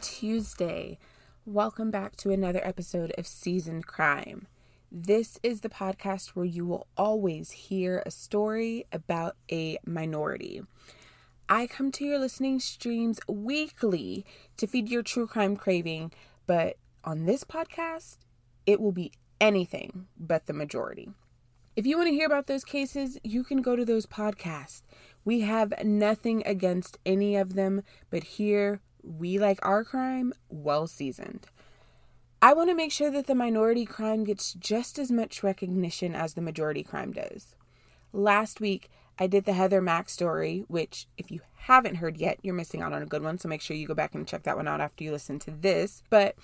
Tuesday. Welcome back to another episode of Seasoned Crime. This is the podcast where you will always hear a story about a minority. I come to your listening streams weekly to feed your true crime craving, but on this podcast, it will be anything but the majority. If you want to hear about those cases, you can go to those podcasts. We have nothing against any of them, but here we like our crime well seasoned. I want to make sure that the minority crime gets just as much recognition as the majority crime does. Last week, I did the Heather Mack story, which, if you haven't heard yet, you're missing out on a good one. So make sure you go back and check that one out after you listen to this. But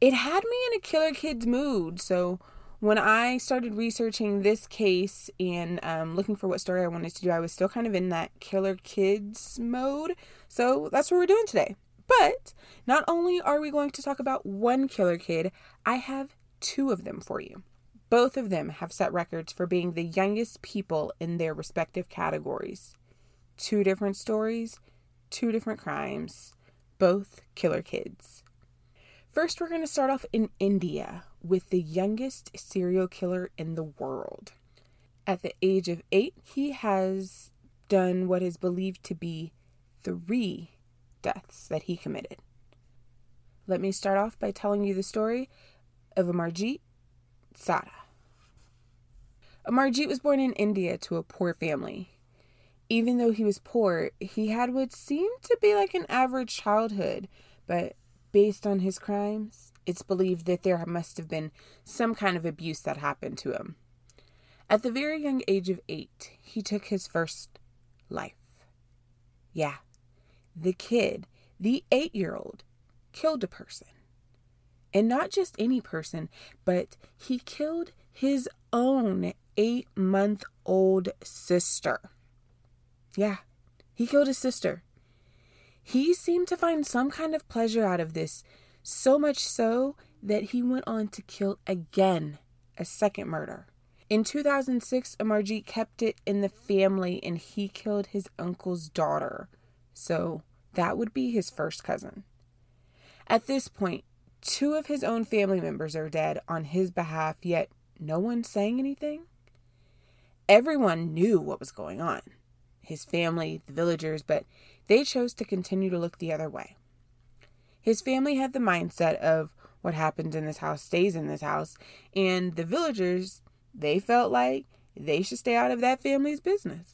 it had me in a killer kids mood. So when I started researching this case and um, looking for what story I wanted to do, I was still kind of in that killer kids mode. So that's what we're doing today. But not only are we going to talk about one killer kid, I have two of them for you. Both of them have set records for being the youngest people in their respective categories. Two different stories, two different crimes, both killer kids. First, we're going to start off in India with the youngest serial killer in the world. At the age of eight, he has done what is believed to be three deaths that he committed. Let me start off by telling you the story of Amarjit Sada. Amarjit was born in India to a poor family. Even though he was poor, he had what seemed to be like an average childhood, but based on his crimes, it's believed that there must have been some kind of abuse that happened to him. At the very young age of eight, he took his first life. Yeah, the kid, the eight year old, killed a person. And not just any person, but he killed his own eight month old sister. Yeah, he killed his sister. He seemed to find some kind of pleasure out of this, so much so that he went on to kill again a second murder. In 2006, Amarjit kept it in the family and he killed his uncle's daughter. So that would be his first cousin. At this point, two of his own family members are dead on his behalf, yet no one's saying anything. Everyone knew what was going on his family, the villagers, but they chose to continue to look the other way. His family had the mindset of what happens in this house stays in this house, and the villagers, they felt like they should stay out of that family's business.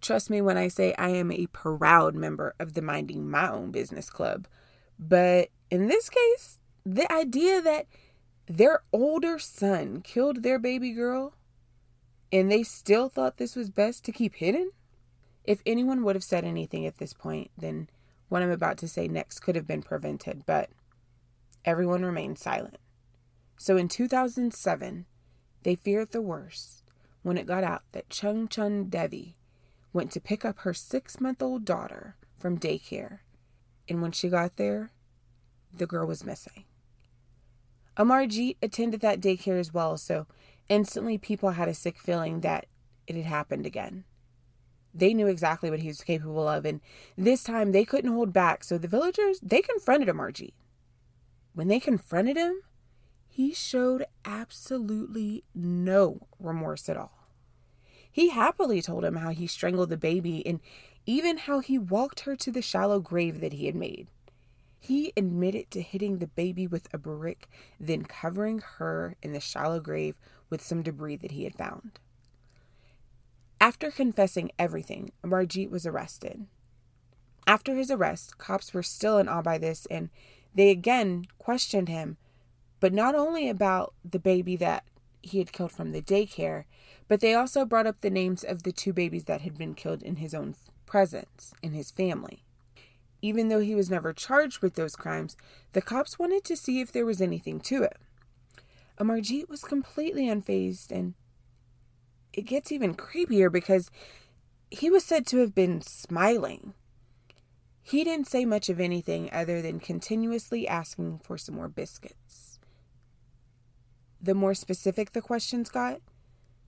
Trust me when I say I am a proud member of the Minding My Own Business Club. But in this case, the idea that their older son killed their baby girl and they still thought this was best to keep hidden? If anyone would have said anything at this point, then what I'm about to say next could have been prevented, but everyone remained silent. So in 2007, they feared the worst when it got out that Chunchun Devi went to pick up her six month old daughter from daycare, and when she got there, the girl was missing. Amarjit attended that daycare as well, so instantly people had a sick feeling that it had happened again. They knew exactly what he was capable of, and this time they couldn't hold back, so the villagers, they confronted Amarjit. When they confronted him, he showed absolutely no remorse at all. He happily told him how he strangled the baby and even how he walked her to the shallow grave that he had made. He admitted to hitting the baby with a brick, then covering her in the shallow grave with some debris that he had found. After confessing everything, Amarjit was arrested. After his arrest, cops were still in awe by this and they again questioned him, but not only about the baby that he had killed from the daycare, but they also brought up the names of the two babies that had been killed in his own presence, in his family. Even though he was never charged with those crimes, the cops wanted to see if there was anything to it. Amarjit was completely unfazed, and it gets even creepier because he was said to have been smiling. He didn't say much of anything other than continuously asking for some more biscuits. The more specific the questions got,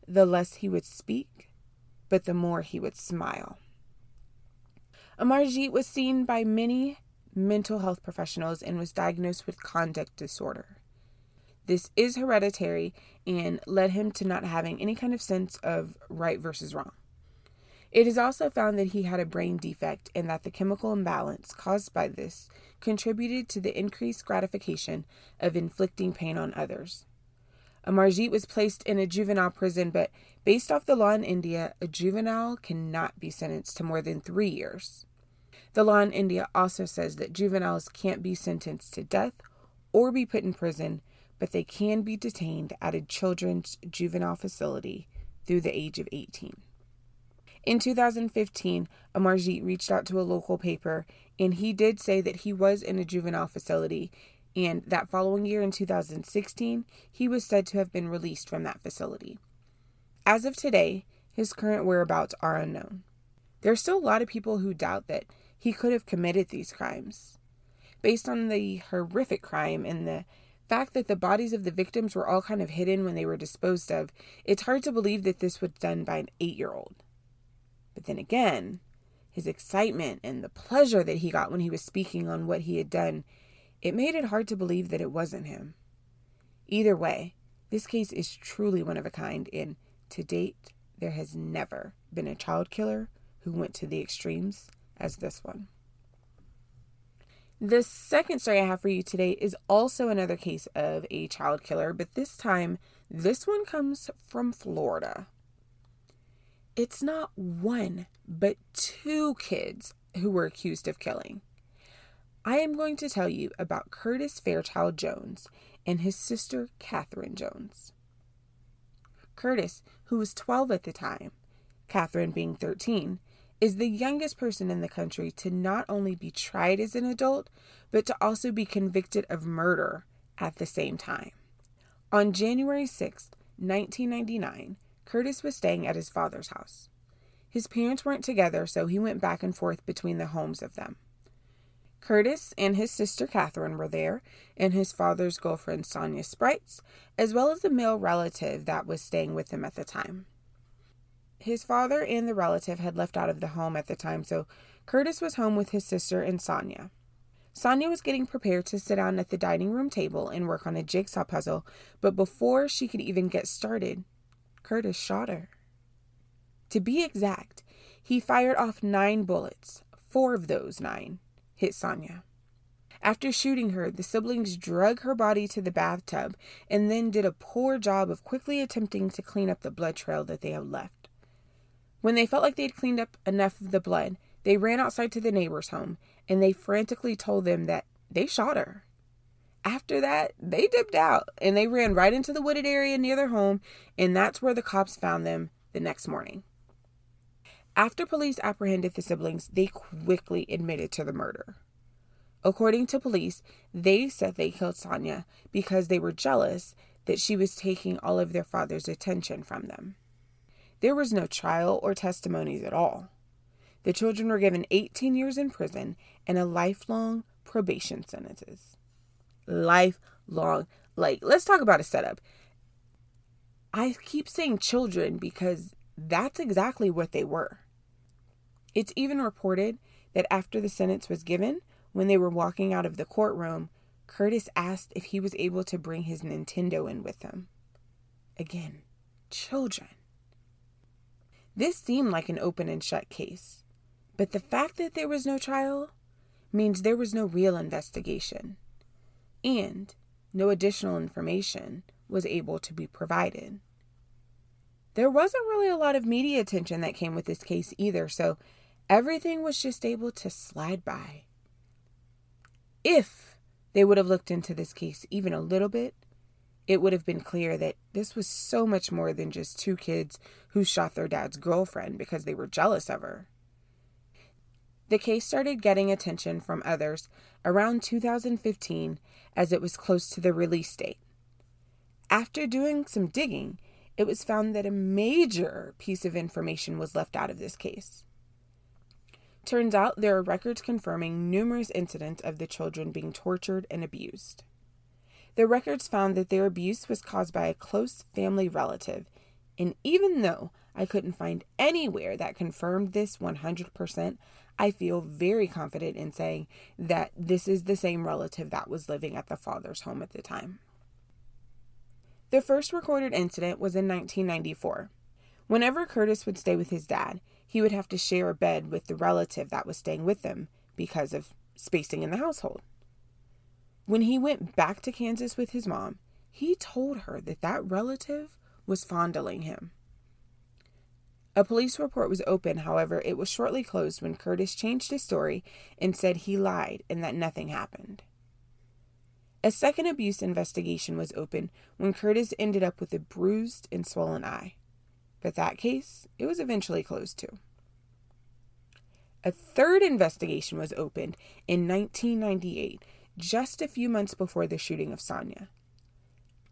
the less he would speak, but the more he would smile. Amarjit was seen by many mental health professionals and was diagnosed with conduct disorder. This is hereditary and led him to not having any kind of sense of right versus wrong. It is also found that he had a brain defect and that the chemical imbalance caused by this contributed to the increased gratification of inflicting pain on others. Amarjeet was placed in a juvenile prison, but based off the law in India, a juvenile cannot be sentenced to more than three years. The law in India also says that juveniles can't be sentenced to death or be put in prison, but they can be detained at a children's juvenile facility through the age of 18. In 2015, Amarjeet reached out to a local paper and he did say that he was in a juvenile facility and that following year in 2016, he was said to have been released from that facility. As of today, his current whereabouts are unknown. There are still a lot of people who doubt that he could have committed these crimes. Based on the horrific crime and the fact that the bodies of the victims were all kind of hidden when they were disposed of, it's hard to believe that this was done by an eight year old. But then again, his excitement and the pleasure that he got when he was speaking on what he had done, it made it hard to believe that it wasn't him. Either way, this case is truly one of a kind, and to date, there has never been a child killer who went to the extremes as this one. The second story I have for you today is also another case of a child killer, but this time, this one comes from Florida. It's not one, but two kids who were accused of killing. I am going to tell you about Curtis Fairchild Jones and his sister Catherine Jones. Curtis, who was 12 at the time, Catherine being 13, is the youngest person in the country to not only be tried as an adult, but to also be convicted of murder at the same time. On January 6, 1999, Curtis was staying at his father's house. His parents weren't together, so he went back and forth between the homes of them. Curtis and his sister Catherine were there, and his father's girlfriend Sonia Sprites, as well as a male relative that was staying with him at the time. His father and the relative had left out of the home at the time, so Curtis was home with his sister and Sonia. Sonia was getting prepared to sit down at the dining room table and work on a jigsaw puzzle, but before she could even get started, Curtis shot her. To be exact, he fired off nine bullets. Four of those nine hit Sonia. After shooting her, the siblings drug her body to the bathtub and then did a poor job of quickly attempting to clean up the blood trail that they had left. When they felt like they had cleaned up enough of the blood, they ran outside to the neighbor's home and they frantically told them that they shot her. After that, they dipped out and they ran right into the wooded area near their home, and that's where the cops found them the next morning. After police apprehended the siblings, they quickly admitted to the murder. According to police, they said they killed Sonia because they were jealous that she was taking all of their father's attention from them. There was no trial or testimonies at all. The children were given 18 years in prison and a lifelong probation sentences. Lifelong. Like, let's talk about a setup. I keep saying children because that's exactly what they were. It's even reported that after the sentence was given, when they were walking out of the courtroom, Curtis asked if he was able to bring his Nintendo in with him. Again, children. This seemed like an open and shut case, but the fact that there was no trial means there was no real investigation, and no additional information was able to be provided. There wasn't really a lot of media attention that came with this case either, so everything was just able to slide by. If they would have looked into this case even a little bit, it would have been clear that this was so much more than just two kids who shot their dad's girlfriend because they were jealous of her. The case started getting attention from others around 2015 as it was close to the release date. After doing some digging, it was found that a major piece of information was left out of this case. Turns out there are records confirming numerous incidents of the children being tortured and abused. The records found that their abuse was caused by a close family relative, and even though I couldn't find anywhere that confirmed this 100%, I feel very confident in saying that this is the same relative that was living at the father's home at the time. The first recorded incident was in 1994. Whenever Curtis would stay with his dad, he would have to share a bed with the relative that was staying with them because of spacing in the household. When he went back to Kansas with his mom, he told her that that relative was fondling him. A police report was open, however, it was shortly closed when Curtis changed his story and said he lied and that nothing happened. A second abuse investigation was open when Curtis ended up with a bruised and swollen eye. But that case, it was eventually closed too. A third investigation was opened in 1998, just a few months before the shooting of Sonia.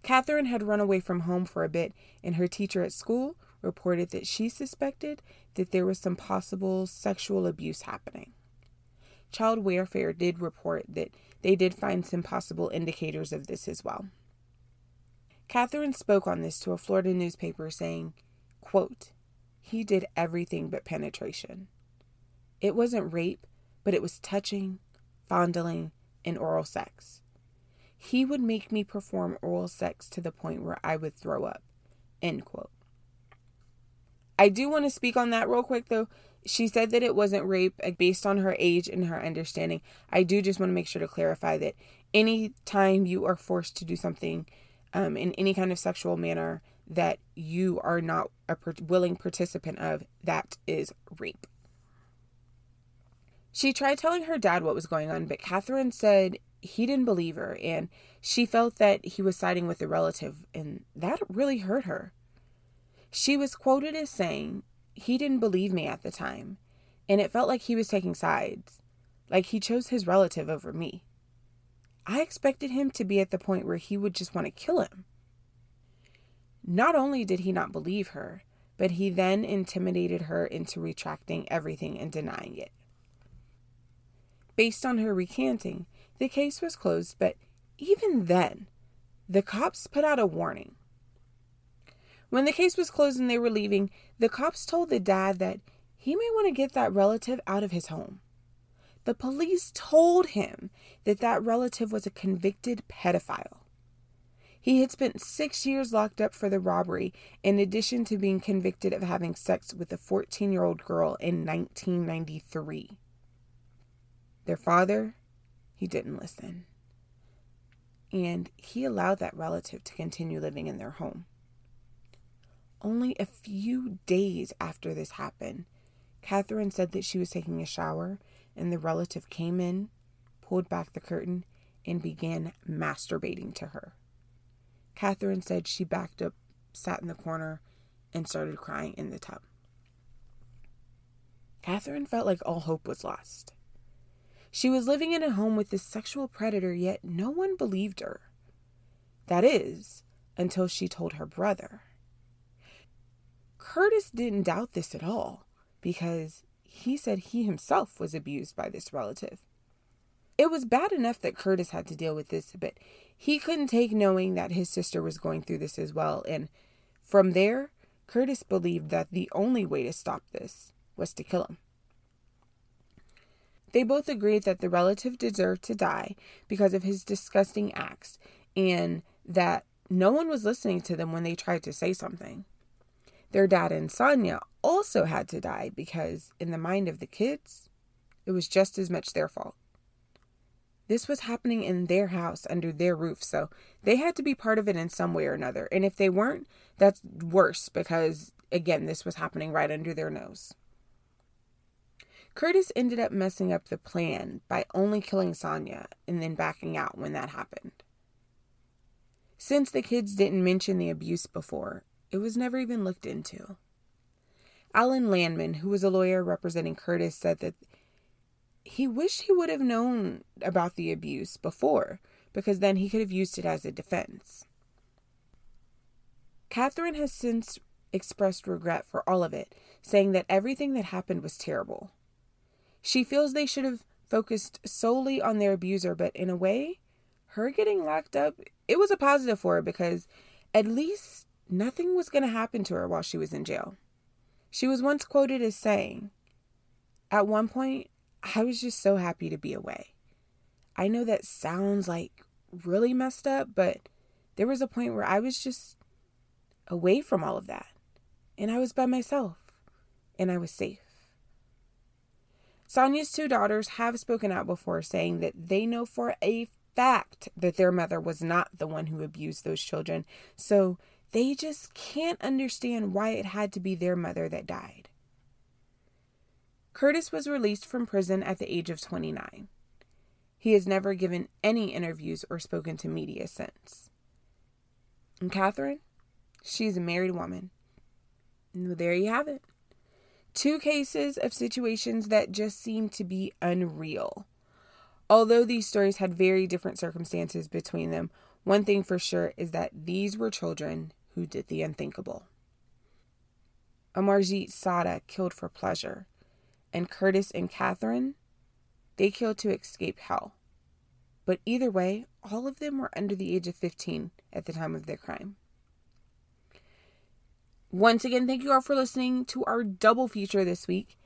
Catherine had run away from home for a bit, and her teacher at school reported that she suspected that there was some possible sexual abuse happening. Child welfare did report that they did find some possible indicators of this as well. Catherine spoke on this to a Florida newspaper saying, quote, He did everything but penetration. It wasn't rape, but it was touching, fondling, and oral sex. He would make me perform oral sex to the point where I would throw up. End quote. I do want to speak on that real quick though. She said that it wasn't rape based on her age and her understanding. I do just want to make sure to clarify that any time you are forced to do something um, in any kind of sexual manner that you are not a willing participant of, that is rape. She tried telling her dad what was going on, but Catherine said he didn't believe her and she felt that he was siding with a relative, and that really hurt her. She was quoted as saying, He didn't believe me at the time, and it felt like he was taking sides, like he chose his relative over me. I expected him to be at the point where he would just want to kill him. Not only did he not believe her, but he then intimidated her into retracting everything and denying it. Based on her recanting, the case was closed, but even then, the cops put out a warning. When the case was closed and they were leaving, the cops told the dad that he may want to get that relative out of his home. The police told him that that relative was a convicted pedophile. He had spent six years locked up for the robbery, in addition to being convicted of having sex with a 14 year old girl in 1993. Their father, he didn't listen. And he allowed that relative to continue living in their home. Only a few days after this happened, Catherine said that she was taking a shower and the relative came in, pulled back the curtain, and began masturbating to her. Catherine said she backed up, sat in the corner, and started crying in the tub. Catherine felt like all hope was lost. She was living in a home with this sexual predator, yet no one believed her. That is, until she told her brother. Curtis didn't doubt this at all because he said he himself was abused by this relative. It was bad enough that Curtis had to deal with this, but he couldn't take knowing that his sister was going through this as well. And from there, Curtis believed that the only way to stop this was to kill him. They both agreed that the relative deserved to die because of his disgusting acts and that no one was listening to them when they tried to say something. Their dad and Sonia also had to die because, in the mind of the kids, it was just as much their fault. This was happening in their house under their roof, so they had to be part of it in some way or another. And if they weren't, that's worse because, again, this was happening right under their nose. Curtis ended up messing up the plan by only killing Sonia and then backing out when that happened. Since the kids didn't mention the abuse before, it was never even looked into. Alan Landman, who was a lawyer representing Curtis, said that he wished he would have known about the abuse before because then he could have used it as a defense. Catherine has since expressed regret for all of it, saying that everything that happened was terrible. She feels they should have focused solely on their abuser, but in a way, her getting locked up, it was a positive for her because at least nothing was going to happen to her while she was in jail. She was once quoted as saying, At one point, I was just so happy to be away. I know that sounds like really messed up, but there was a point where I was just away from all of that. And I was by myself. And I was safe. Sonia's two daughters have spoken out before saying that they know for a fact that their mother was not the one who abused those children. So they just can't understand why it had to be their mother that died. Curtis was released from prison at the age of 29. He has never given any interviews or spoken to media since. And Catherine, she's a married woman. And there you have it. Two cases of situations that just seem to be unreal. Although these stories had very different circumstances between them, one thing for sure is that these were children who did the unthinkable. Amarjeet Sada killed for pleasure, and Curtis and Catherine, they killed to escape hell. But either way, all of them were under the age of 15 at the time of their crime. Once again, thank you all for listening to our double feature this week.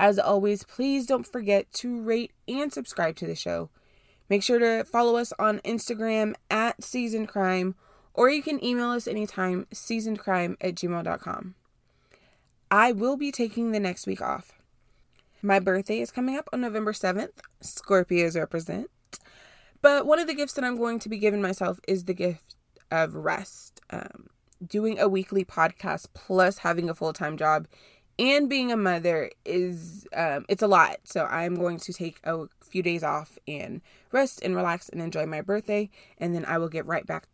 As always, please don't forget to rate and subscribe to the show. Make sure to follow us on Instagram at Seasoned Crime, or you can email us anytime, seasonedcrime at gmail.com. I will be taking the next week off. My birthday is coming up on November 7th. Scorpios represent. But one of the gifts that I'm going to be giving myself is the gift of rest. Um, doing a weekly podcast plus having a full time job and being a mother is um, it's a lot so i'm going to take a few days off and rest and relax and enjoy my birthday and then i will get right back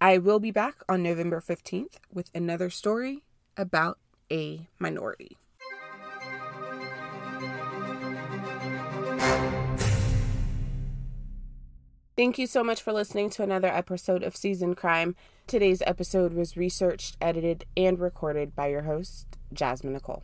i will be back on november 15th with another story about a minority Thank you so much for listening to another episode of Seasoned Crime. Today's episode was researched, edited, and recorded by your host, Jasmine Nicole.